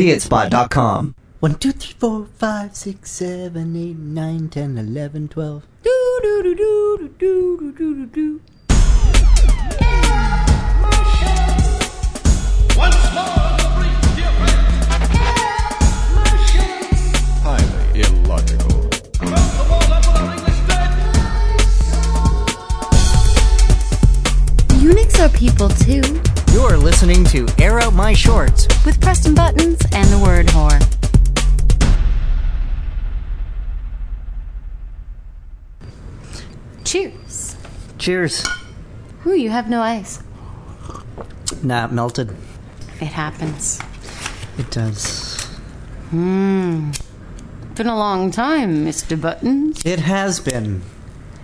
TheItSpot.com. One, two, three, four, five, six, seven, eight, nine, ten, eleven, twelve. Do do do do do do do do do. Once more, the breach, dear friend. Highly illogical. Across the world, up with our English. Eunuchs are people too, You're listening to Air Out My Shorts. with Preston Buttons and the word whore. Cheers. Cheers. Ooh, you have no ice. Nah, it melted. It happens. It does. Hmm. Been a long time, Mr. Buttons. It has been.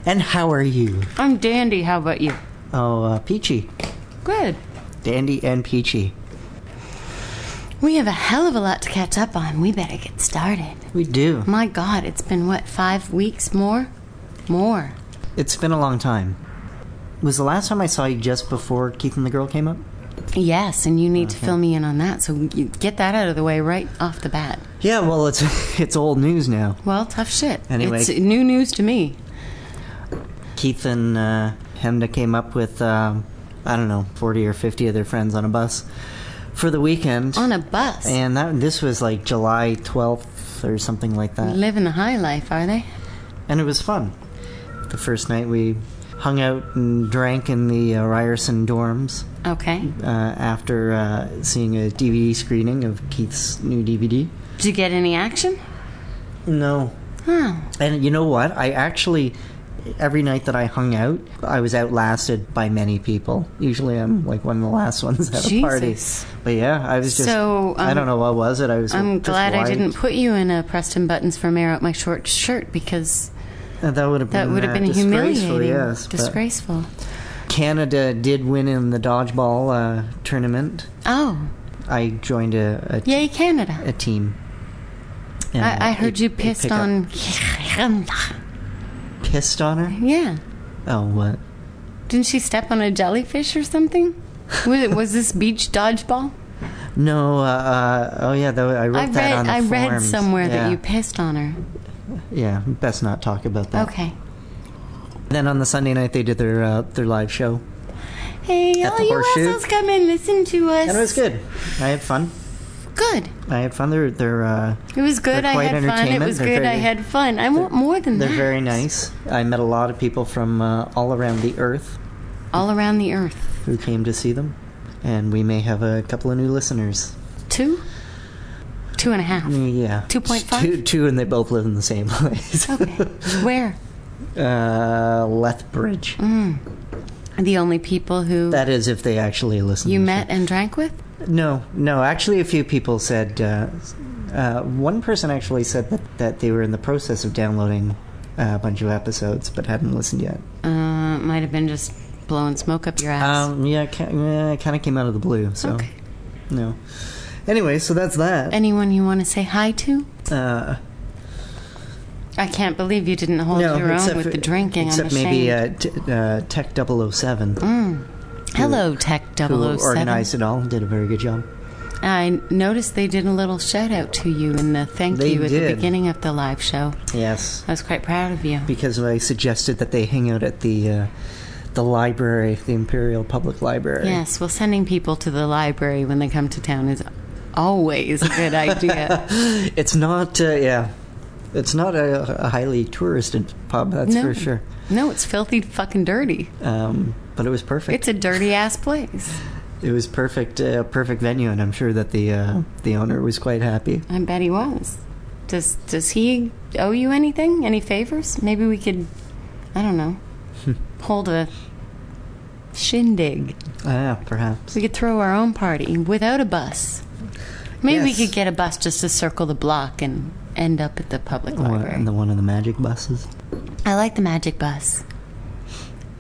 And how are you? I'm dandy. How about you? Oh, uh, peachy. Good. Dandy and peachy. We have a hell of a lot to catch up on. We better get started. We do. My God, it's been what, five weeks more? More. It's been a long time. Was the last time I saw you just before Keith and the girl came up? Yes, and you need to fill me in on that. So you get that out of the way right off the bat. Yeah, well, it's it's old news now. Well, tough shit. Anyway. it's new news to me. Keith and uh, Chemda came up with, um, I don't know, 40 or 50 of their friends on a bus for the weekend. On a bus. and that this was like July 12th or something like that. Living the high life, are they? and it was fun. The first night we hung out and drank in the uh, Ryerson dorms Okay. uh, after uh, seeing a DVD screening of Keith's new DVD. Did you get any action? No. Huh. And you know what? I actually, every night that I hung out, I was outlasted by many people. Usually I'm like one of the last ones at a party. But yeah, I was just, So, I um, don't know what was it. I was I'm glad I didn't put you in a Preston Buttons for mayor Out My Short shirt because Uh, that would have been, that would have uh, been disgraceful, humiliating. Yes, Disgraceful. Canada did win in the dodgeball uh, tournament. Oh, I joined a, a, t- yay, Canada. a team. Uh, I, I heard it- you pissed on on. Pissed on her? yeah. Oh, what? Didn't she step on a jellyfish or something? Was, it, was this beach dodgeball? No, uh, uh, oh yeah, that, I wrote I that read. on the I read somewhere yeah. that you pissed on her. Yeah, best not talk about that. Okay. Then on the Sunday night they did their uh, their live show, Hey, all you Horseshoe? assholes come and listen to us. and it was good. I had fun. Good. I had fun. They're they're uh, It was good. I had fun. It was They're good. I had fun. I want more than that. they're very nice. I met a lot of people from uh, all around the earth All around the earth. who came to see them, and we may have a couple of new listeners. Two? Two and a half. Yeah, 2.5? Two, two, and they both live in the same place. Okay. Where? uh, Lethbridge. The only people who That is, if they actually listen. you met and drank with? No, no. Actually, a few people said. Uh, uh, one person actually said that, that they were in the process of downloading uh, a bunch of episodes, but hadn't listened yet. Uh, might have been just blowing smoke up your ass. Um, yeah, it kind of came out of the blue. So okay. no. Anyway, so that's that. Anyone you want to say hi to? uh, I can't believe you didn't hold no, your own with for- the drinking. Except maybe uh, t- uh, Tech 007, Hello, Tech who 007. organized it all, did a very good job. I noticed they did a little shout out to you in the thank They you at the beginning of the live show. Yes, I was quite proud of you. because I suggested that they hang out at the uh, the library, the Imperial Public Library. Yes, well, sending people to the library when they come to town is always a good idea. It's not, uh, yeah, it's not a, a highly touristed pub, that's No. for sure. no, it's filthy fucking dirty. Um, but it was perfect. It's a dirty ass place. it was perfect, uh, perfect venue, and I'm sure that the uh, the owner was quite happy. I bet he was. Does does he owe you anything? Any favors? Maybe we could, I don't know, hold a shindig. Ah, perhaps. We could throw our own party without a bus. Maybe Yes. we could get a bus just to circle the block and end up at the public library. and the one of the magic buses. I like the magic bus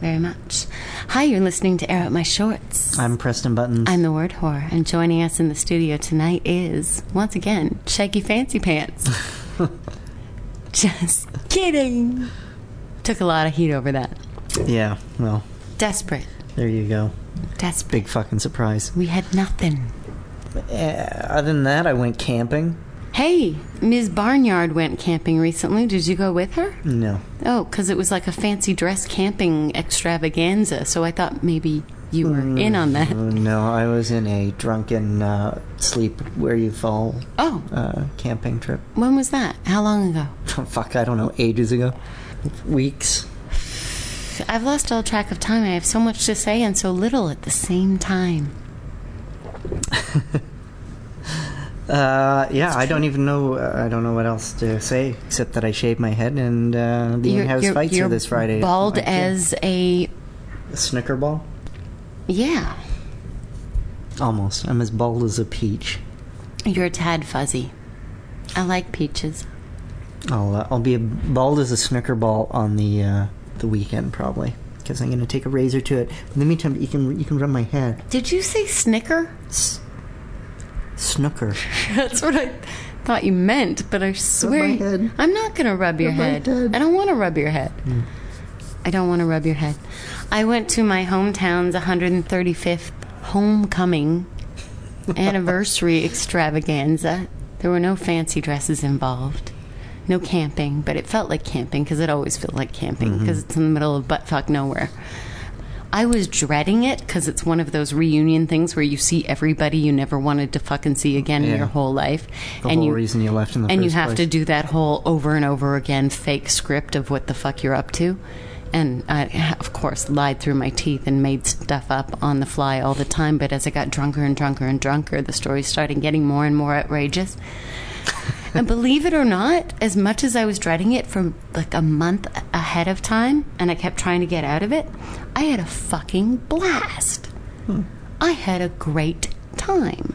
very much. Hi, you're listening to Air Out My Shorts. I'm Preston Buttons. I'm the word whore, and joining us in the studio tonight is, once again, Shaggy Fancy Pants. Just kidding. Took a lot of heat over that. yeah, well, Desperate. there you go. Desperate. Big fucking surprise. We had nothing. Uh, other than that, I went camping. Hey, Ms. Barnyard went camping recently. Did you go with her? No. Oh, because it was like a fancy dress camping extravaganza. So I thought maybe you were in on that. Uh, No, I was in a drunken uh, sleep where you fall Oh, uh, camping trip. when was that? How long ago? Fuck, I don't know, ages ago. Weeks. I've lost all track of time. I have so much to say and so little at the same time. Uh, yeah, I don't even know. Uh, I don't know what else to say except that I shaved my head and uh, the in-house fights you're are this Friday. Bald as a a snooker ball. yeah. Almost. I'm as bald as a peach. You're a tad fuzzy. I like peaches. I'll uh, I'll be bald as a snooker ball on the uh, the weekend probably because I'm gonna take a razor to it. In the meantime, you can you can rub my head. Did you say snicker? S- snooker. That's what I thought you meant, but I swear. I'm not going to rub your Rub head. head. I don't want to rub your head. Hmm. I don't want to rub your head. I went to my hometown's 135th homecoming anniversary extravaganza. There were no fancy dresses involved. No camping, but it felt like camping because it always felt like camping Mm-hmm. because it's in the middle of buttfuck nowhere. I was dreading it because it's one of those reunion things where you see everybody you never wanted to fucking see again in your whole life, The and whole you reason you left in the and you have place. to do that whole over and over again fake script of what the fuck you're up to. And I, of course, lied through my teeth and made stuff up on the fly all the time. But as I got drunker and drunker and drunker, the stories started getting more and more outrageous. And believe it or not, as much as I was dreading it for like a month ahead of time, and I kept trying to get out of it, I had a fucking blast. Hmm. I had a great time.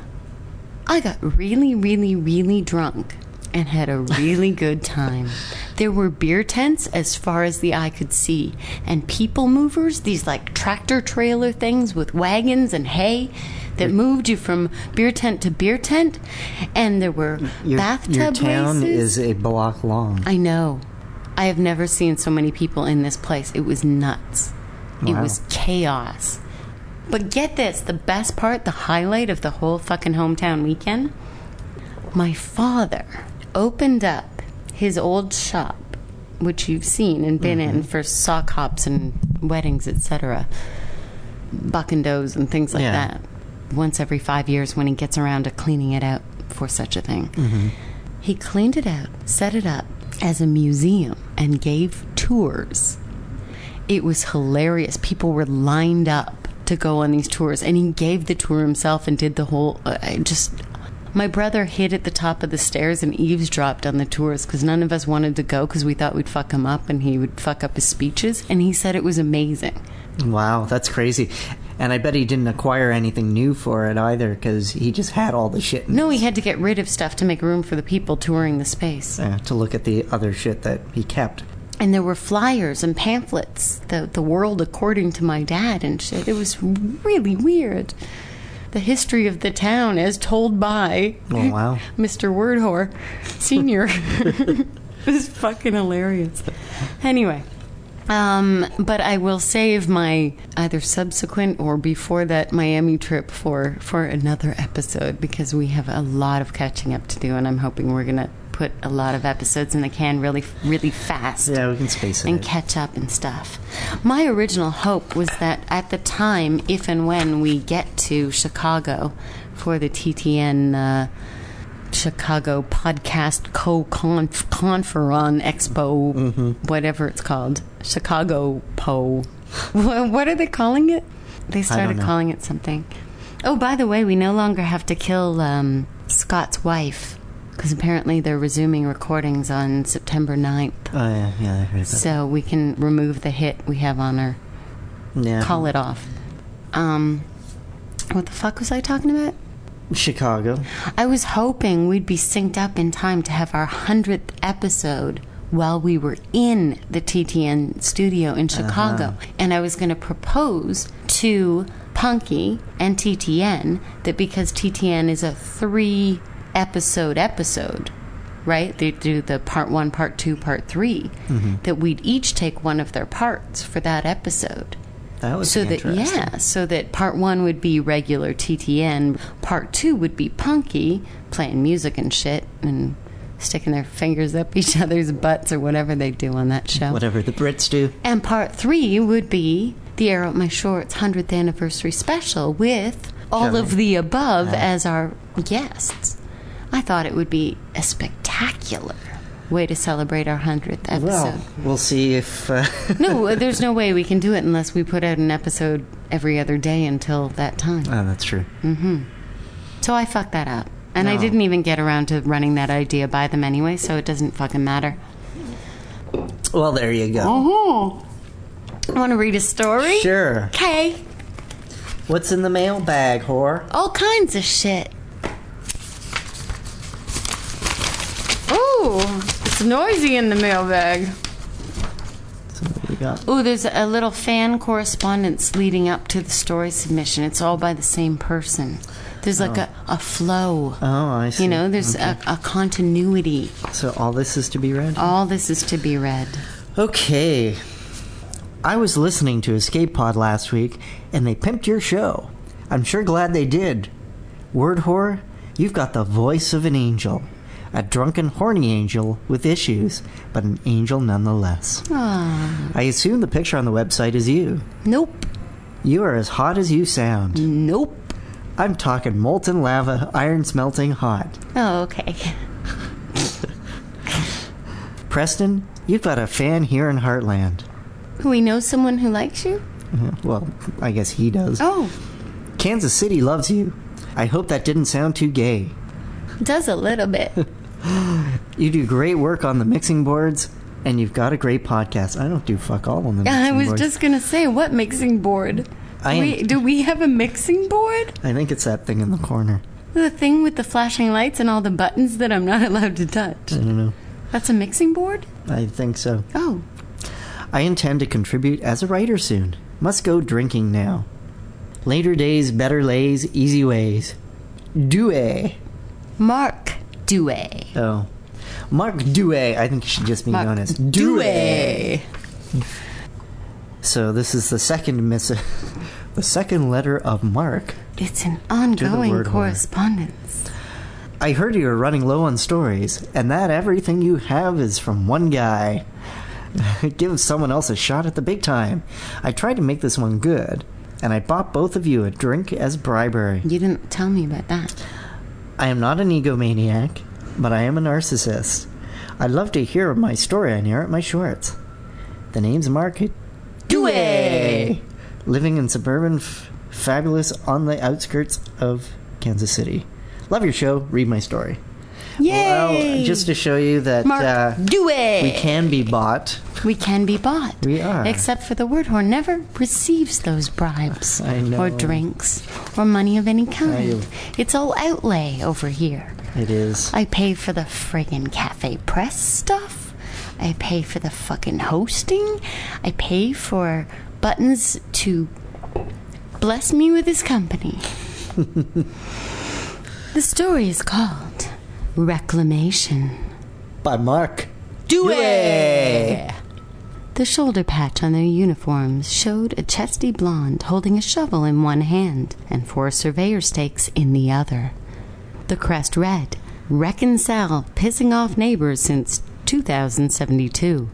I got really, really, really drunk and had a really good time. There were beer tents as far as the eye could see, and people movers, these like tractor trailer things with wagons and hay that moved you from beer tent to beer tent. And there were Your, bathtub your town races. is a block long. I know. I have never seen so many people in this place. It was nuts. It was chaos. But get this the best part, the highlight of the whole fucking hometown weekend my father opened up his old shop, which you've seen and been in mm-hmm. for sock hops and weddings, etc., buck and does and things like Yeah. that. Once every five years when he gets around to cleaning it out for such a thing. He cleaned it out, set it up as a museum, and gave tours. It was hilarious. People were lined up to go on these tours, and he gave the tour himself and did the whole. Uh, I just. My brother hid at the top of the stairs and eavesdropped on the tours because none of us wanted to go because we thought we'd fuck him up and he would fuck up his speeches. And he said it was amazing. Wow, that's crazy. And I bet he didn't acquire anything new for it either because he just had all the shit in No, he had to get rid of stuff to make room for the people touring the space. uh, to look at the other shit that he kept. and there were flyers and pamphlets the the world according to my dad and shit it was really weird the history of the town as told by Oh, wow. mr wordhore senior it was fucking hilarious anyway um, but I will save my either subsequent or before that Miami trip for for another episode because we have a lot of catching up to do, and I'm hoping we're gonna put a lot of episodes in the can really really fast Yeah, we can space it. and catch up and stuff. My original hope was that at the time, if and when we get to Chicago for the TTN uh, Chicago Podcast Co Conf Conferon Expo, Mm-hmm. whatever it's called, Chicago Po. What what are they calling it? They started calling it something. Oh, by the way, we no longer have to kill um, Scott's wife because apparently they're resuming recordings on September 9th. Oh, yeah, yeah, I heard that. So we can remove the hit we have on her. yeah. Call it off. Um, what the fuck was I talking about? Chicago. I was hoping we'd be synced up in time to have our hundredth episode while we were in the TTN studio in uh-huh. Chicago, and I was going to propose to Punky and TTN that because TTN is a three episode episode. Right? They do the part one, part two, part 3 mm-hmm. That we'd each take one of their parts for that episode. That would so that yeah, so that part one would be regular TTN, part two would be punky, playing music and shit, and sticking their fingers up each other's butts or whatever they do on that show. Whatever the Brits do. And part three would be the Air Up My Shorts 100th anniversary special with all Kevin. of the above as our guests. I thought it would be a spectacular way to celebrate our 100th episode. Well, we'll see if. Uh, no, there's no way we can do it unless we put out an episode every other day until that time. oh, that's true. Mm-hmm. So I fucked that up. And I didn't even get around to running that idea by them anyway, so it doesn't fucking matter. Well, there you go. Oh. Want to read a story? Sure. Okay. What's in the mailbag, whore? All kinds of shit. Ooh, it's noisy in the mailbag. So what we got? Ooh, there's a little fan correspondence leading up to the story submission. It's all by the same person. There's like oh. a, a flow. Oh, I see. You know, there's Okay. a, a continuity. So all this is to be read? All this is to be read. Okay. I was listening to Escape Pod last week, and they pimped your show. I'm sure glad they did. Word whore, you've got the voice of an angel. A drunken, horny angel with issues, but an angel nonetheless. Ah, I assume the picture on the website is you. nope, You are as hot as you sound. nope. I'm talking molten lava, iron smelting hot. Oh, okay. Preston, you've got a fan here in Heartland. We know someone who likes you? Well, I guess he does. Oh, Kansas City loves you. I hope that didn't sound too gay. does a little bit. You do great work on the mixing boards, and you've got a great podcast. I don't do fuck all on the mixing I was boards. just gonna say, what mixing board? I am- we, do we have a mixing board? I think it's that thing in the corner. The thing with the flashing lights and all the buttons that I'm not allowed to touch. I don't know. That's a mixing board? I think so. Oh, I intend to contribute as a writer soon. Must go drinking now. Later days, better lays, easy ways. Due. Mark Dewey. Oh. Mark Due. I think you should just be Mark known as Dewey. So this is the second miss the second letter of Mark. It's an ongoing correspondence. I heard you were running low on stories, and that everything you have is from one guy. Give someone else a shot at the big time. I tried to make this one good, and I bought both of you a drink as bribery. You didn't tell me about that. I am not an egomaniac, but I am a narcissist. I'd love to hear my story on Air at My Shorts. The name's Mark Dewey. living in suburban f- fabulous on the outskirts of Kansas City. Love your show. Read my story. Yay! Well, just to show you that Mark uh, Dewey. we can be bought. We can be bought. We are. Except for the word whore never receives those bribes. I know. Or drinks. Or money of any kind. I- It's all outlay over here. It is. I pay for the friggin' cafe press stuff. I pay for the fucking hosting. I pay for buttons to bless me with his company. the story is called Reclamation. By Mark. Dewey! The shoulder patch on their uniforms showed a chesty blonde holding a shovel in one hand and four surveyor stakes in the other. The crest read, Reconcile pissing off neighbors since 2072.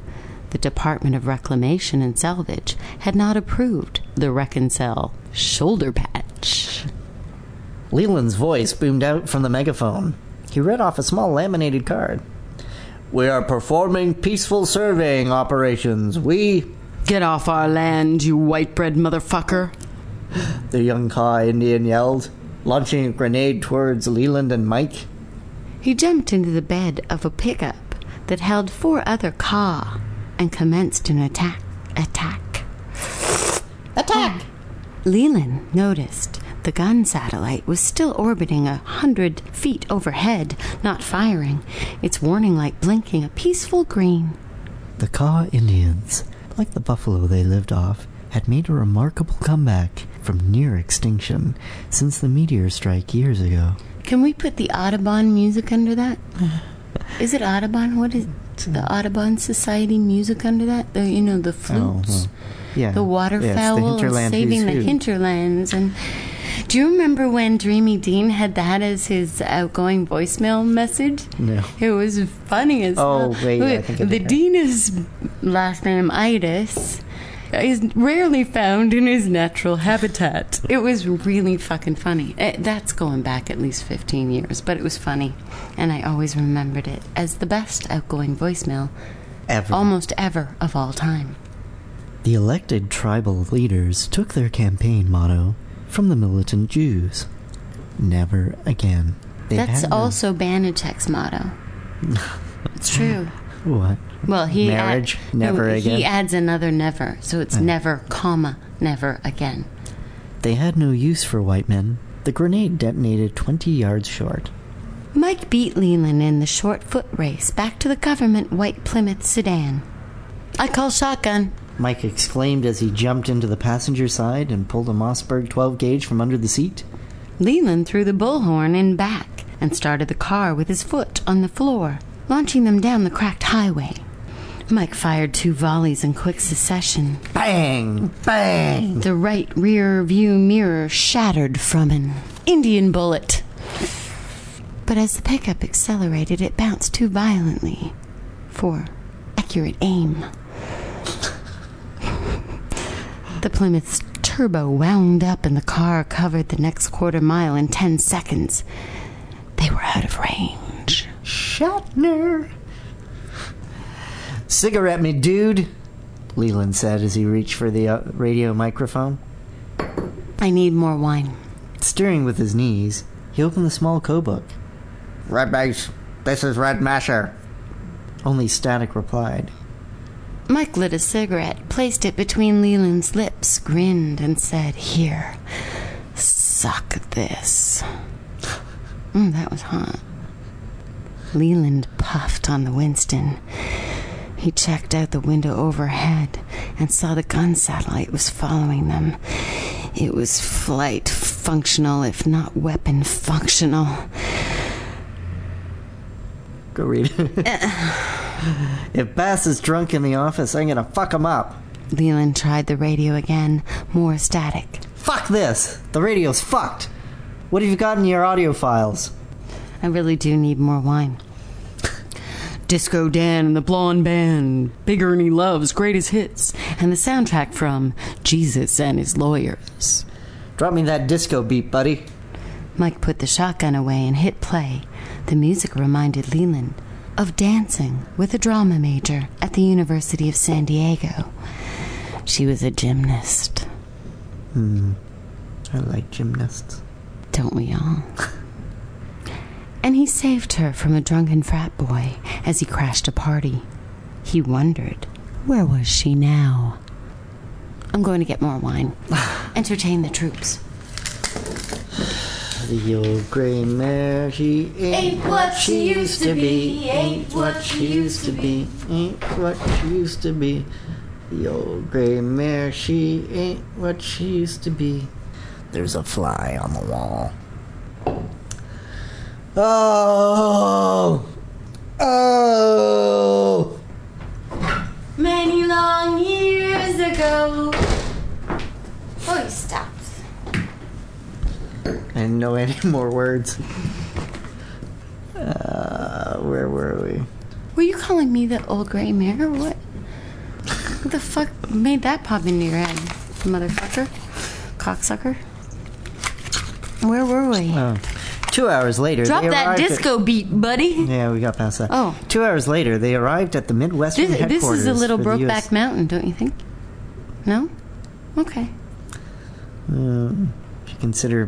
The Department of Reclamation and Salvage had not approved the Reconcile shoulder patch. Leland's voice boomed out from the megaphone. He read off a small laminated card. We are performing peaceful surveying operations. We, Get off our land, you white bread motherfucker. the young Kaw Indian yelled, launching a grenade towards Leland and Mike. He jumped into the bed of a pickup that held four other Kaw and commenced an attack. Attack. Attack! Leland noticed the gun satellite was still orbiting a hundred feet overhead, not firing, its warning light blinking a peaceful green. The Kaw Indians, like the buffalo they lived off, had made a remarkable comeback from near extinction since the meteor strike years ago. Can we put the Audubon music under that? Is it Audubon? What is the Audubon Society music under that? The you know the Oh, flutes, well, yeah. the waterfowl, it's the saving the hinterlands, and do you remember when Dreamy Dean had that as his outgoing voicemail message? No. It was funny as Oh, hell. wait, I the did. Dean's last name Itis is rarely found in his natural habitat. It was really fucking funny. Eh, That's going back at least 15 years, but it was funny. And I always remembered it as the best outgoing voicemail Ever. almost ever of all time. The elected tribal leaders took their campaign motto from the militant Jews Never again. They That's also Banachek's motto. it's true. What? Well, he add- Marriage, never no, again. He adds another never, so it's hmm. never, comma, never again. They had no use for white men. The grenade detonated 20 yards short. Mike beat Leland in the short foot race back to the government white Plymouth sedan. I call shotgun. Mike exclaimed as he jumped into the passenger side and pulled a Mossberg 12 gauge from under the seat. Leland threw the bullhorn in back and started the car with his foot on the floor, launching them down the cracked highway. Mike fired two volleys in quick succession. Bang! Bang! The right rear view mirror shattered from an Indian bullet. But as the pickup accelerated, it bounced too violently for accurate aim. The Plymouth's turbo wound up and the car covered the next quarter mile in 10 seconds. They were out of range. Shatner! Cigarette me, dude! Leland said as he reached for the uh, radio microphone. I need more wine. Steering with his knees, he opened the small code book. Red Base, this is Red Masher. Only Static replied. Mike lit a cigarette, placed it between Leland's lips, grinned, and said, Here, suck this. Mm, that was hot. Leland puffed on the Winston. He checked out the window overhead and saw the gun satellite was following them. It was flight functional, if not weapon functional. Go read it. Eh. if Bass is drunk in the office, I'm gonna fuck him up. Leland tried the radio again, more static. Fuck this! The radio's fucked! What have you got in your audio files? I really do need more wine. Disco Dan and the Blonde Band, Big Ernie Loves Greatest Hits, and the soundtrack from Jesus and His Lawyers. Drop me that disco beat, buddy. Mike put the shotgun away and hit play. The music reminded Leland of dancing with a drama major at the University of San Diego. She was a gymnast, Hmm. I like gymnasts. don't we all? and he saved her from a drunken frat boy as he crashed a party. He wondered, where was she now? I'm going to get more wine. Entertain the troops. The old gray mare, she ain't, what she used to be. Ain't what she used to be. Ain't what she used to be. The old gray mare, she ain't what she used to be. There's a fly on the wall. Oh! Oh! Many long years ago. Oh, you stopped. I didn't know any more words. Uh, where were we? Were you calling me the old gray mare or what? What the fuck made that pop into your head, motherfucker? Cocksucker? Where were we? Oh. Two hours later, Drop they that arrived at- disco beat, buddy. Yeah, we got past that. Oh. Two hours later, they arrived at the Midwestern This, this headquarters. is a little for the Brokeback US Mountain, don't you think? No? Okay. If you consider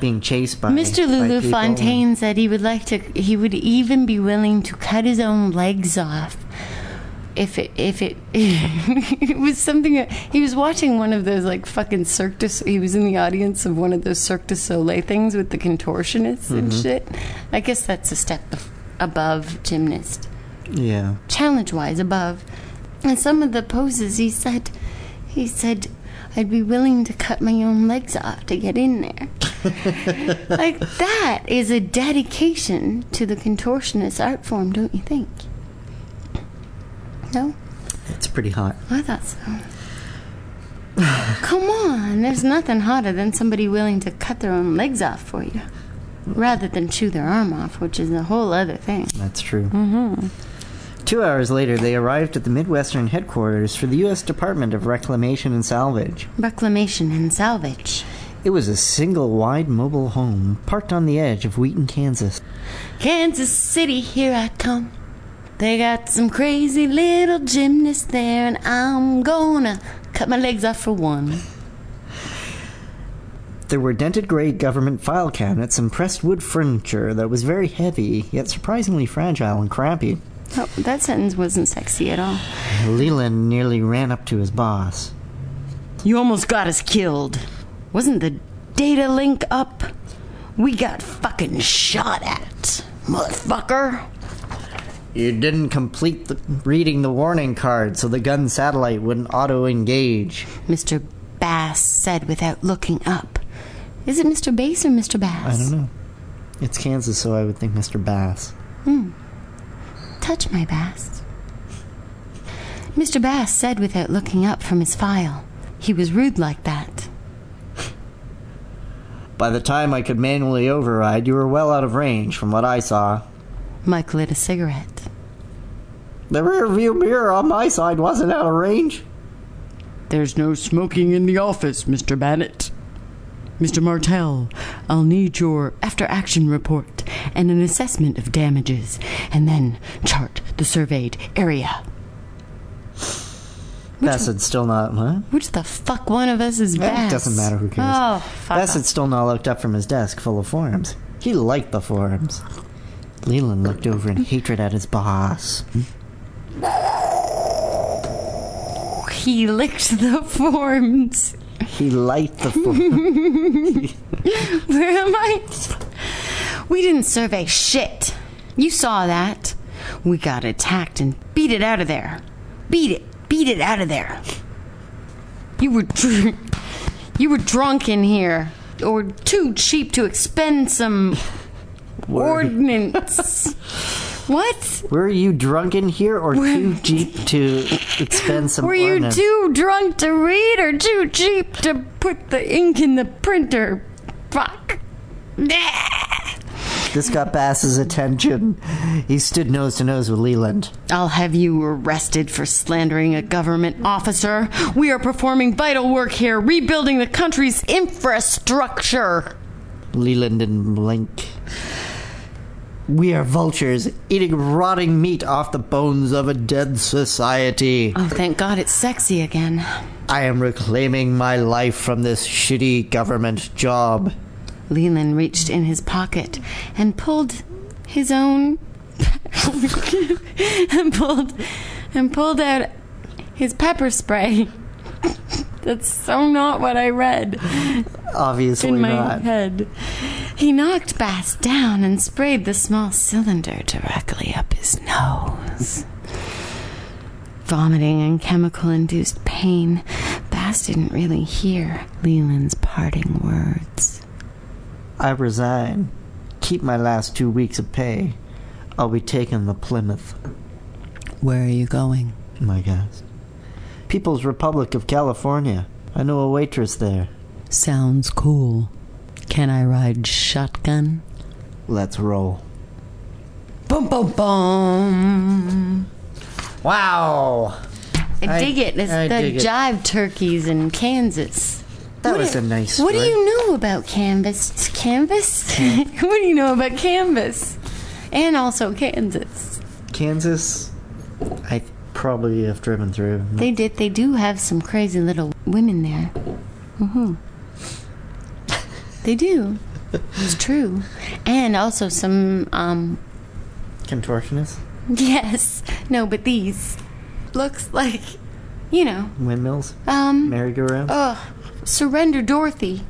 being chased by Mr. Lulu people Fontaine said he would like to. He would even be willing to cut his own legs off if it if it it was something. that- He was watching one of those like fucking Cirque du. He was in the audience of one of those Cirque du Soleil things with the contortionists and mm-hmm. shit. I guess that's a step above gymnast, Yeah. challenge wise above. And some of the poses he said, he said. I'd be willing to cut my own legs off to get in there. like that is a dedication to the contortionist art form, don't you think? No? It's pretty hot. I thought so. Come on, there's nothing hotter than somebody willing to cut their own legs off for you. Rather than chew their arm off, which is a whole other thing. That's true. Mm-hmm. Two hours later, they arrived at the Midwestern headquarters for the U.S. Department of Reclamation and Salvage. Reclamation and salvage. It was a single wide mobile home parked on the edge of Wheaton, Kansas. Kansas City, here I come. They got some crazy little gymnasts there, and I'm gonna cut my legs off for one. There were dented gray government file cabinets and pressed wood furniture that was very heavy, yet surprisingly fragile and crampy. Oh, that sentence wasn't sexy at all. Leland nearly ran up to his boss. You almost got us killed. Wasn't the data link up? We got fucking shot at, motherfucker. You didn't complete the, reading the warning card, so the gun satellite wouldn't auto engage. Mr. Bass said without looking up. Is it Mr. Bass or Mr. Bass? I don't know. It's Kansas, so I would think Mr. Bass. Hmm. Touch my Bass. Mr. Bass said without looking up from his file. He was rude like that. By the time I could manually override, you were well out of range from what I saw. Mike lit a cigarette. The rear view mirror on my side wasn't out of range. There's no smoking in the office, Mr. Bennett. Mr. Martell, I'll need your after action report and an assessment of damages, and then chart the surveyed area. Bassett's still not, huh? Which the fuck one of us is Eh, Bass? doesn't matter, who cares? Oh, fuck. Bassett off. still not looked up from his desk full of forms. He liked the forms. Leland looked over in hatred at his boss. He licked the forms. He liked the forms. Where am I? We didn't survey shit. You saw that. We got attacked and beat it out of there. Beat it. Beat it out of there. You were dr- you were drunk in here, or too cheap to expend some ordnance. what? Were you drunk in here or too cheap to expend some Were you ordnance? too drunk to read, or too cheap to put the ink in the printer? Fuck. This got Bass's attention. He stood nose to nose with Leland. I'll have you arrested for slandering a government officer. We are performing vital work here, rebuilding the country's infrastructure. Leland didn't blink. We are vultures eating rotting meat off the bones of a dead society. Oh, thank God it's sexy again. I am reclaiming my life from this shitty government job. Leland reached in his pocket and pulled his own and pulled and pulled out his pepper spray. That's so not what I read Obviously in my not. head. He knocked Bass down and sprayed the small cylinder directly up his nose. Vomiting and chemical induced pain, Bass didn't really hear Leland's parting words. I resign. Keep my last two weeks of pay. I'll be taking the Plymouth, Where are you going? my guess. People's Republic of California. I know a waitress there. Sounds cool. Can I ride shotgun? Let's roll. Boom, boom, boom. Wow! I, I- dig it. It's I the dig it. jive turkeys in Kansas. What was do- a nice What do you know about canvas? Canvas? what do you know about canvas? And also Kansas. Kansas, I probably have driven through. They did. They do have some crazy little women there. Mm-hmm. They do. It's true. And also some. um Contortionists? Yes. No, but these looks like, you know, Windmills? um. Merry-go-round? Ugh. Surrender Dorothy.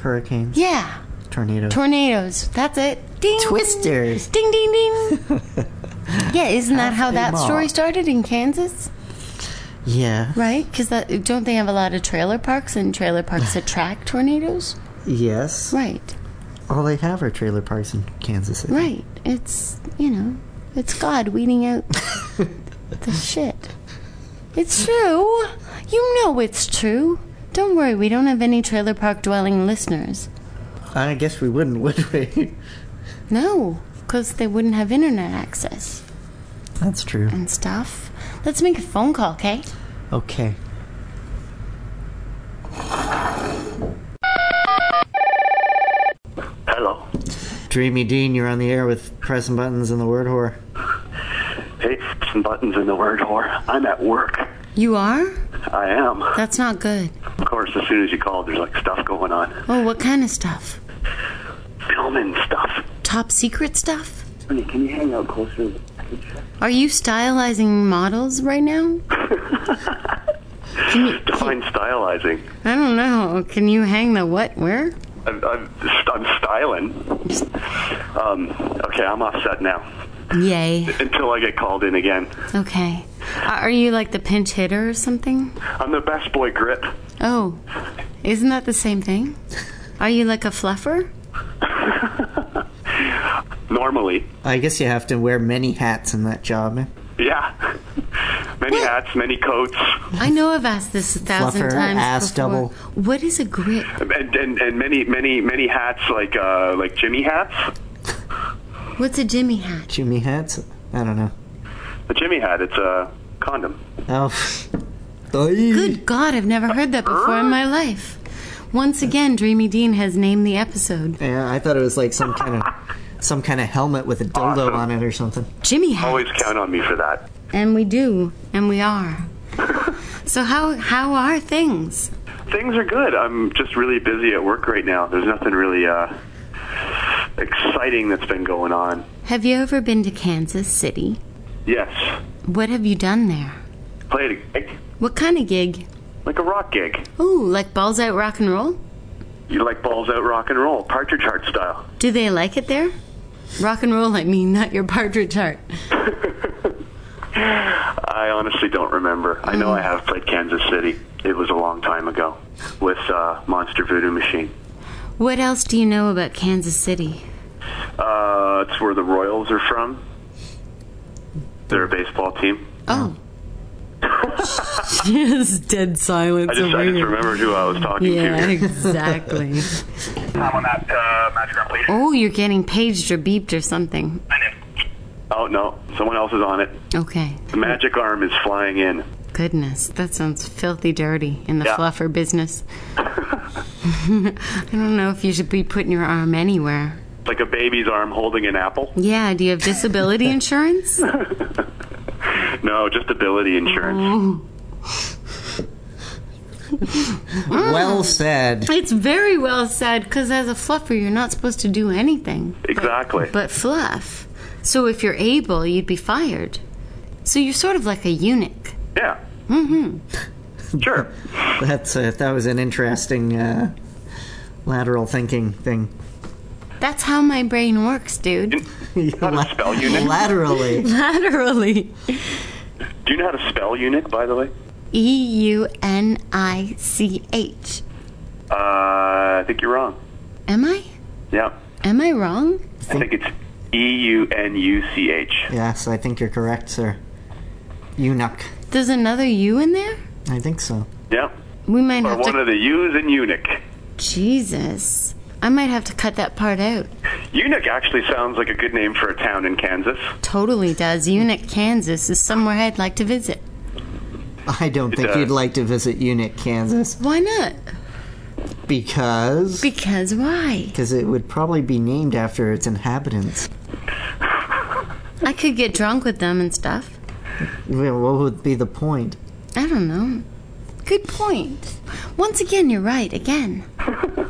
Hurricanes? Yeah. Tornadoes? Tornadoes. That's it. Ding. Twisters. Ding, ding, ding. yeah, isn't that how that story started in Kansas? yeah. Right? Because don't they have a lot of trailer parks and trailer parks attract tornadoes? Yes. Right. All they have are trailer parks in Kansas City. Right. It's, you know, it's God weeding out the shit? It's true. You know it's true. Don't worry, we don't have any trailer park dwelling listeners. I guess we wouldn't, would we? No, because they wouldn't have internet access That's true. and stuff. Let's make a phone call, okay? Okay. Hello. Dreamy Dean, you're on the air with pressing buttons and the word whore. Hey, some buttons in the word whore. I'm at work. You are? I am. That's not good. Of course, as soon as you called, there's like stuff going on. Oh, what kind of stuff? Filming stuff. Top secret stuff? Honey, can you hang out closer to the package? Are you stylizing models right now? Can you, Define stylizing. I don't know. Can you hang the what? Where? I'm, I'm, I'm styling. Um, okay, I'm off set now. Yay. Until I get called in again. Okay. Are are you like the pinch hitter or something? I'm the best boy grip. Oh, isn't that the same thing? Are you like a fluffer? Normally. I guess you have to wear many hats in that job. eh? Yeah. Many What? hats, many coats, I know I've asked this a thousand Fluffer, times ass before. double. What is a grip? and, and, and many, many, many hats like uh, like Jimmy hats. What's a Jimmy hat? Jimmy hats? I don't know. A Jimmy hat, it's a condom. Oh. Good God, I've never heard that before in my life. Once again, Dreamy Dean has named the episode Yeah, I thought it was like some kind of some kind of helmet with a dildo Awesome. on it or something. Jimmy Hat. Always count on me for that. And we do, and we are. so how how are things? Things are good. I'm just really busy at work right now. There's nothing really uh, exciting that's been going on. Have you ever been to Kansas City? Yes, What have you done there? played a gig, What kind of gig? like a rock gig. Ooh, like balls out rock and roll? You like balls out rock and roll, Partridge Heart style. Do they like it there? Rock and roll, I mean, not your partridge heart. I honestly don't remember. I know I have played Kansas City. It was a long time ago with uh, Monster Voodoo Machine. What else do you know about Kansas City? Uh, it's where the Royals are from. They're a baseball team. Oh. yes, dead silence I just, over I just here. remembered who I was talking Yeah, to. exactly. Time on that uh, match ground, please. oh, you're getting paged or beeped or something. Oh no, someone else is on it. Okay. The magic arm is flying in. Goodness, that sounds filthy dirty in the Yeah. fluffer business. I don't know if you should be putting your arm anywhere. Like a baby's arm holding an apple. Yeah, do you have disability insurance? No, just ability insurance. Well said. It's very well said because as a fluffer, you're not supposed to do anything Exactly. but fluff. So if you're able, you'd be fired. So you're sort of like a eunuch. yeah. Mm-hmm. Sure. That's uh, that was an interesting uh, lateral thinking thing. That's how my brain works, dude. How to spell eunuch? Laterally. Laterally. Do you know how to spell eunuch, by the way? E U N I C H. Uh, I think you're wrong. Am I? Yeah. Am I wrong? I think it's E U N U C H. yes, I think you're correct, sir. Eunuch. There's another U in there? I think so. Yeah. We might Or have one to. of the U's in eunuch. Jesus. I might have to cut that part out. Eunuch actually sounds like a good name for a town in Kansas. Totally does. Eunuch, Kansas is somewhere I'd like to visit. I don't think does. you'd like to visit Eunuch, Kansas, Why not? because Because why? because it would probably be named after its inhabitants. I could get drunk with them and stuff. Well, What would be the point? I don't know. Good point. Once again, you're right. Again.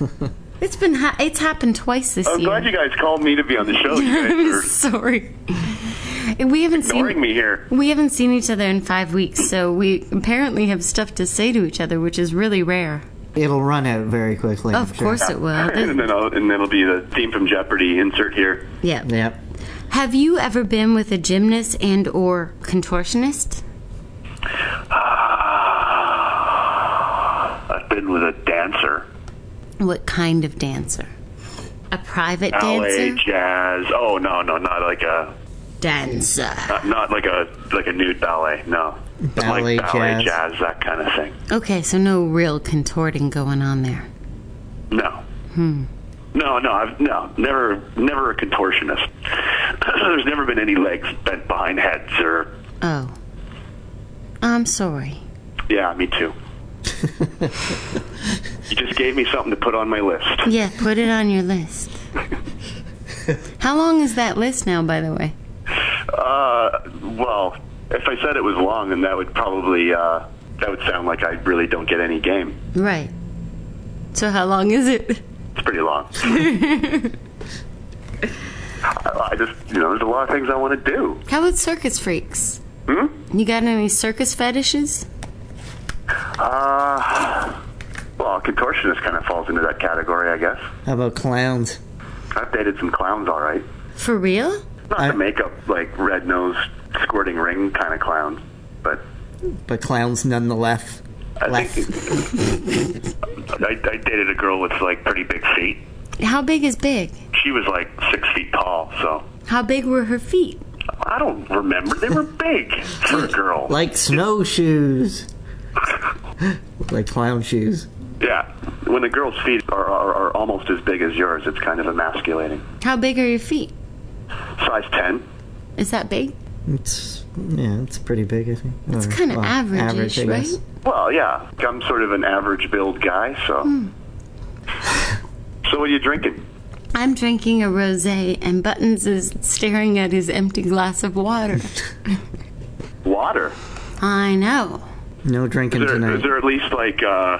it's been ha- it's happened twice this I'm year. glad you guys called me to be on the show. You I'm guys sorry. We haven't ignoring seen me here. we haven't seen each other in five weeks, so we apparently have stuff to say to each other, which is really rare. It'll run out very quickly. I'm Of sure. course it will. and then I'll, and then it'll be the theme from Jeopardy. Insert here. yeah. Yep. Have you ever been with a gymnast and or contortionist? I've been with a dancer. What kind of dancer? A private Ballet, dancer? jazz. Oh no, no, not like a dancer. Not, not like a like a nude ballet. No. Ballet, like ballet jazz. jazz, that kind of thing. Okay, so no real contorting going on there. No. Hmm. No, no, I've no, never, never a contortionist. There's never been any legs bent behind heads or. Oh. I'm sorry. Yeah, me too. you just gave me something to put on my list. Yeah, put it on your list. How long is that list now, by the way? Uh, well, if I said it was long, then that would probably uh, that would sound like I really don't get any game. Right. So how long is it? It's pretty long. I, I just, you know, there's a lot of things I want to do. How about circus freaks? Hmm? You got any circus fetishes? Uh, well, contortionist kind of falls into that category, I guess. How about clowns? I've dated some clowns, all right. For real? Not I- the makeup, like red nose, squirting ring kind of clowns, but But clowns nonetheless. I think I, I dated a girl with like pretty big feet. How big is big? She was like six feet tall, so How big were her feet? I don't remember. They were big for a girl. Like snowshoes. like clown shoes. Yeah, when a girl's feet are, are, are almost as big as yours, it's kind of emasculating. How big are your feet? Size 10? Is that big? It's yeah, it's pretty big, I think. It's Or, kind of well, average-ish, I guess. right? Well, yeah. I'm sort of an average build guy, so. Hmm. So, what are you drinking? I'm drinking a rosé, and Buttons is staring at his empty glass of water. Water. I know. No drinking Is there, tonight. is there at least like, uh,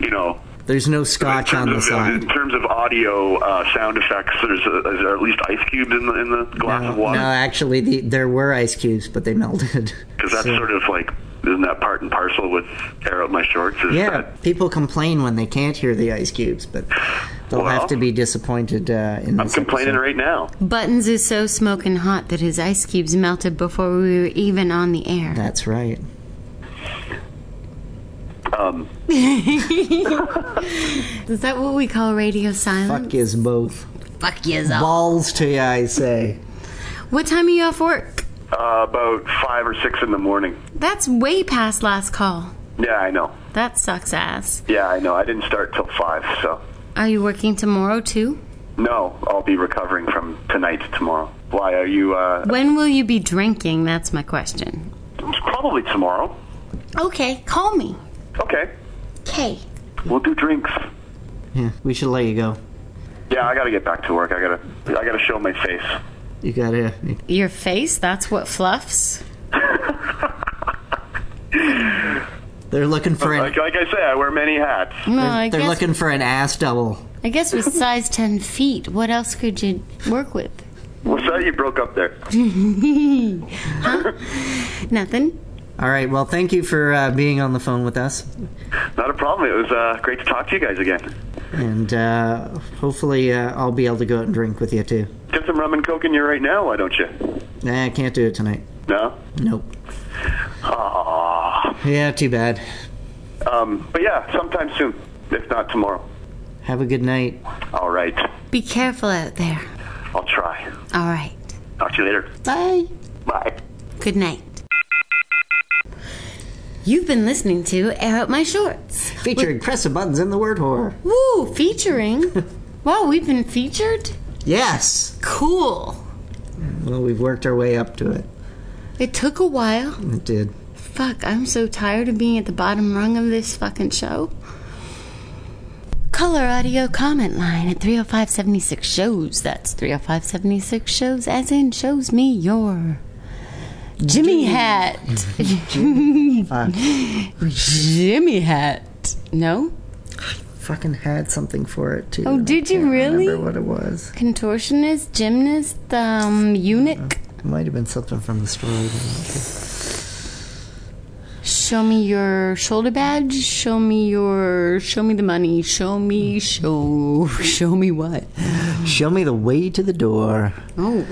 you know, There's no scotch on the of, side. in terms of audio uh, sound effects, there's a, is there at least ice cubes in the in the glass No, of water? no, actually, the, there were ice cubes, but they melted. Because that's So- sort of like, isn't that part and parcel with air out my shorts? Is Yeah, that, people complain when they can't hear the ice cubes, but they'll Well, have to be disappointed uh, in I'm this complaining episode. right now. Buttons is so smoking hot that his ice cubes melted before we were even on the air. That's right. Um, Is that what we call radio silence? Fuck is both. Fuck yes. all. Balls to you, I say. What time are you off work? uh, about five or six in the morning. That's way past last call. Yeah, I know. That sucks ass. Yeah, I know. I didn't start till five, so Are you working tomorrow too? no, I'll be recovering from tonight to tomorrow. Why are you? uh When will you be drinking? That's my question. Probably tomorrow. Okay, call me. Okay, Okay. we'll do drinks. Yeah, we should let you go. Yeah, I gotta get back to work. I gotta, I gotta show my face. You gotta. Your face? That's what fluffs? They're looking for an. Like, like I say, I wear many hats. No, I They're guess. looking for an ass double. I guess with size ten feet, what else could you work with? What's that? You broke up there. Huh? Nothing. All right. Well, thank you for uh, being on the phone with us, Not a problem. It was uh, great to talk to you guys again. and uh, hopefully uh, I'll be able to go out and drink with you too. Get some rum and coke in you right now, why don't you? Nah, I can't do it tonight. No. Nope. Aww. Yeah, too bad. Um, but yeah, sometime soon. If not tomorrow. Have a good night. All right. Be careful out there. I'll try. All right. Talk to you later. Bye. Bye. Good night. You've been listening to Air Out My Shorts. Featuring Preston Buttons in the word whore. Woo, featuring. wow, we've been featured? Yes. Cool. Well, we've worked our way up to it. It took a while. It did. Fuck, I'm so tired of being at the bottom rung of this fucking show. Color audio comment line at 30576 shows. That's 30576 shows, as in shows me your Jimmy hat. Jimmy hat. No? Fucking had something for it too. Oh, did you really? Remember what it was? Contortionist, gymnast, um, eunuch. It might have been something from the story. Show me your shoulder badge. Show me your. Show me the money. Show me. Show. Show me what? Show me the way to the door. Oh,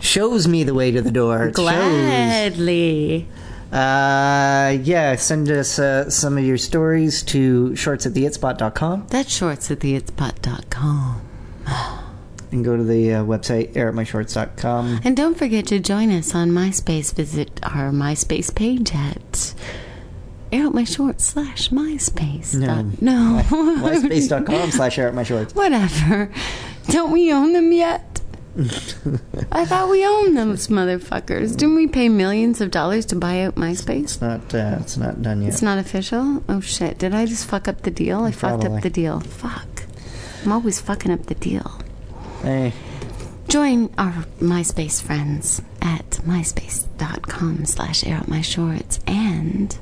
Shows me the way to the door. It shows. gladly. Uh, yeah, send us uh, some of your stories to shorts at theitspot.com. That's shorts at theitspot.com. and go to the uh, website airoutmyshorts.com. And don't forget to join us on MySpace. Visit our MySpace page at air out my shorts slash MySpace. No. dot- no. myspace.com slash airoutmyshorts. Whatever. Don't we own them yet? I thought we owned those motherfuckers. Didn't we pay millions of dollars to buy out MySpace? It's not, uh, it's not done yet. It's not official? Oh shit. Did I just fuck up the deal? I fucked Probably. up the deal. Fuck. I'm always fucking up the deal. Hey, Join our MySpace friends at myspace.com slash air out my shorts and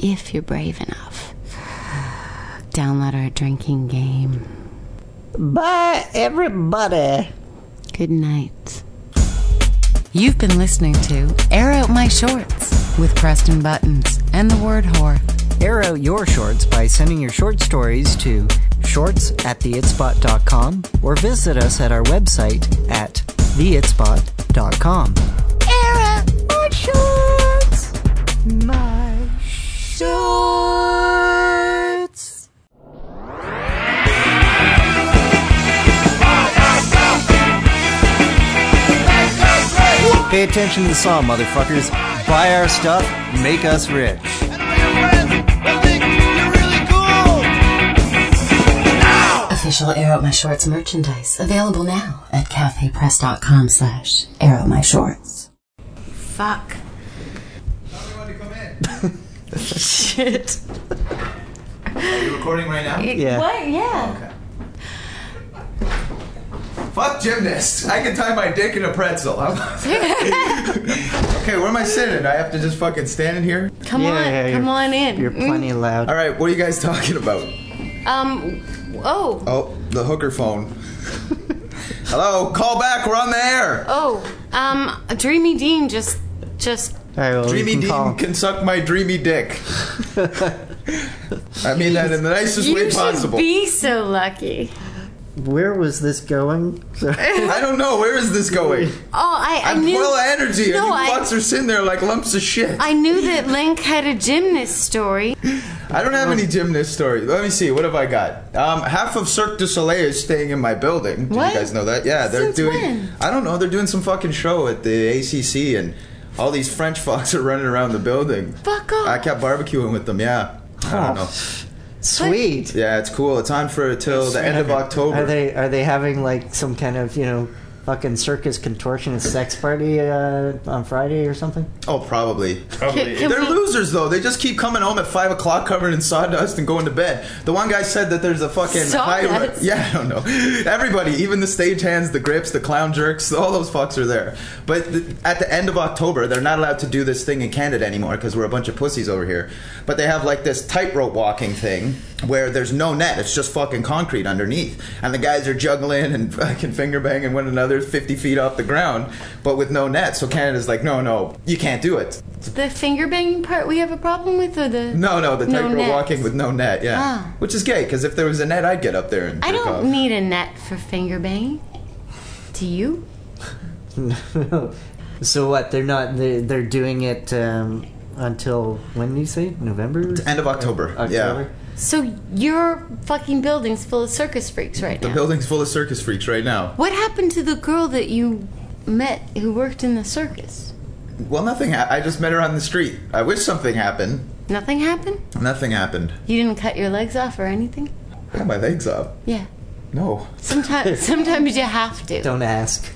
if you're brave enough, download our drinking game. bye everybody. Good night. You've been listening to Air Out My Shorts with Preston Buttons and the word whore. Air out your shorts by sending your short stories to shorts at theitspot.com or visit us at our website at theitspot.com. Air out my shorts! My shorts. Pay attention to the song, motherfuckers. Buy our stuff, make us rich. Official Air Out My Shorts merchandise available now at cafepress.com slash Air Out My Shorts. Fuck. Shit. Are you recording right now? Yeah. What? Yeah. Fuck gymnast. I can tie my dick in a pretzel. I'm- okay, where am I sitting? I have to just fucking stand in here? Come on. you're- come on in. You're plenty loud. All right, what are you guys talking about? Um, oh. Oh, the hooker phone. Hello, call back. We're on the air. Oh, um, Dreamy Dean just, just, All right, well, Dreamy you Dean can call. can suck my dreamy dick. I mean that in the nicest you way should possible. be so lucky. Where was this going? I don't know. Where is this going? Oh, I, I I'm knew. full of energy, and No, you I- fucks are sitting there like lumps of shit. I knew that Link had a gymnast story. I don't have any gymnast story. Let me see. What have I got? Um, half of Cirque du Soleil is staying in my building. Did What? you guys know that? Yeah, they're Since doing. when? I don't know. They're doing some fucking show at the ACC, and all these French fucks are running around the building. Fuck off. I kept barbecuing with them. Yeah. I don't know. Sweet. Yeah, it's cool. It's on for till the end of October. Are they are they having like some kind of you know fucking circus contortionist sex party uh, on Friday or something? Oh, probably. Probably. can They're we- losers, though. They just keep coming home at five o'clock covered in sawdust and going to bed. The one guy said that there's a fucking high. Sawdust? Yeah, I don't know. Everybody, even the stagehands, the grips, the clown jerks, all those fucks are there. But th- at the end of October, they're not allowed to do this thing in Canada anymore because we're a bunch of pussies over here. But they have like this tightrope walking thing where there's no net. It's just fucking concrete underneath, and the guys are juggling and fucking finger banging one another 50 feet off the ground, but with no net. So Canada's like, no, no, you can't do it. The finger banging part we have a problem with, or the No, no, the No tightrope net. walking with no net, yeah. Ah. Which is gay, because if there was a net, I'd get up there and I don't off. need a net for finger banging. Do you? no. so what? They're not. They're, they're doing it um, until when do you say November? End of October, October. yeah. So your fucking building's full of circus freaks right The now. The building's full of circus freaks right now. what happened to the girl that you met who worked in the circus? Well, nothing. Ha- I just met her on the street. I wish something happened. Nothing happened? Nothing happened. You didn't cut your legs off or anything? Cut my legs off. Yeah. No, Sometimes sometimes you have to. Don't ask.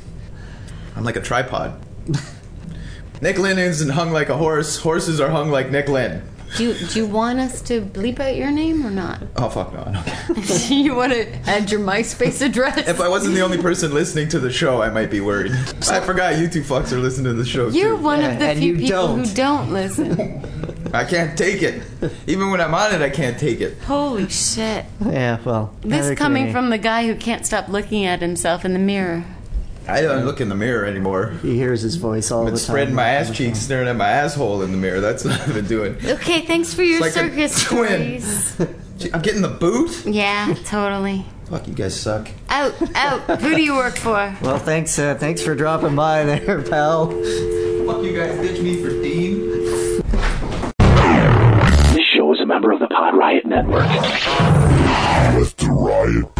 I'm like a tripod. Nick Lynn isn't hung like a horse. Horses are hung like Nick Lynn. Do you, do you want us to bleep out your name or not? Oh fuck no! I don't care. you want to add your MySpace address? If I wasn't the only person listening to the show, I might be worried. I forgot you two fucks are listening to the show You're too. one of the few you people don't. who don't listen. I can't take it. Even when I'm on it, I can't take it. Holy shit. Yeah, well. This coming from the guy who can't stop looking at himself in the mirror. I don't look in the mirror anymore. He hears his voice all I've the been time. spreading my ass cheeks, staring at my asshole in the mirror. That's what I've been doing. Okay, thanks for your It's like a circus twin. stories. Gee, I'm getting the boot. Yeah, totally. Fuck, you guys suck. Out, out. Who do you work for? Well, thanks. Uh, thanks for dropping by there, pal. Fuck you guys, ditch me for Dean. This show is a member of the Pod Riot Network. Let the riot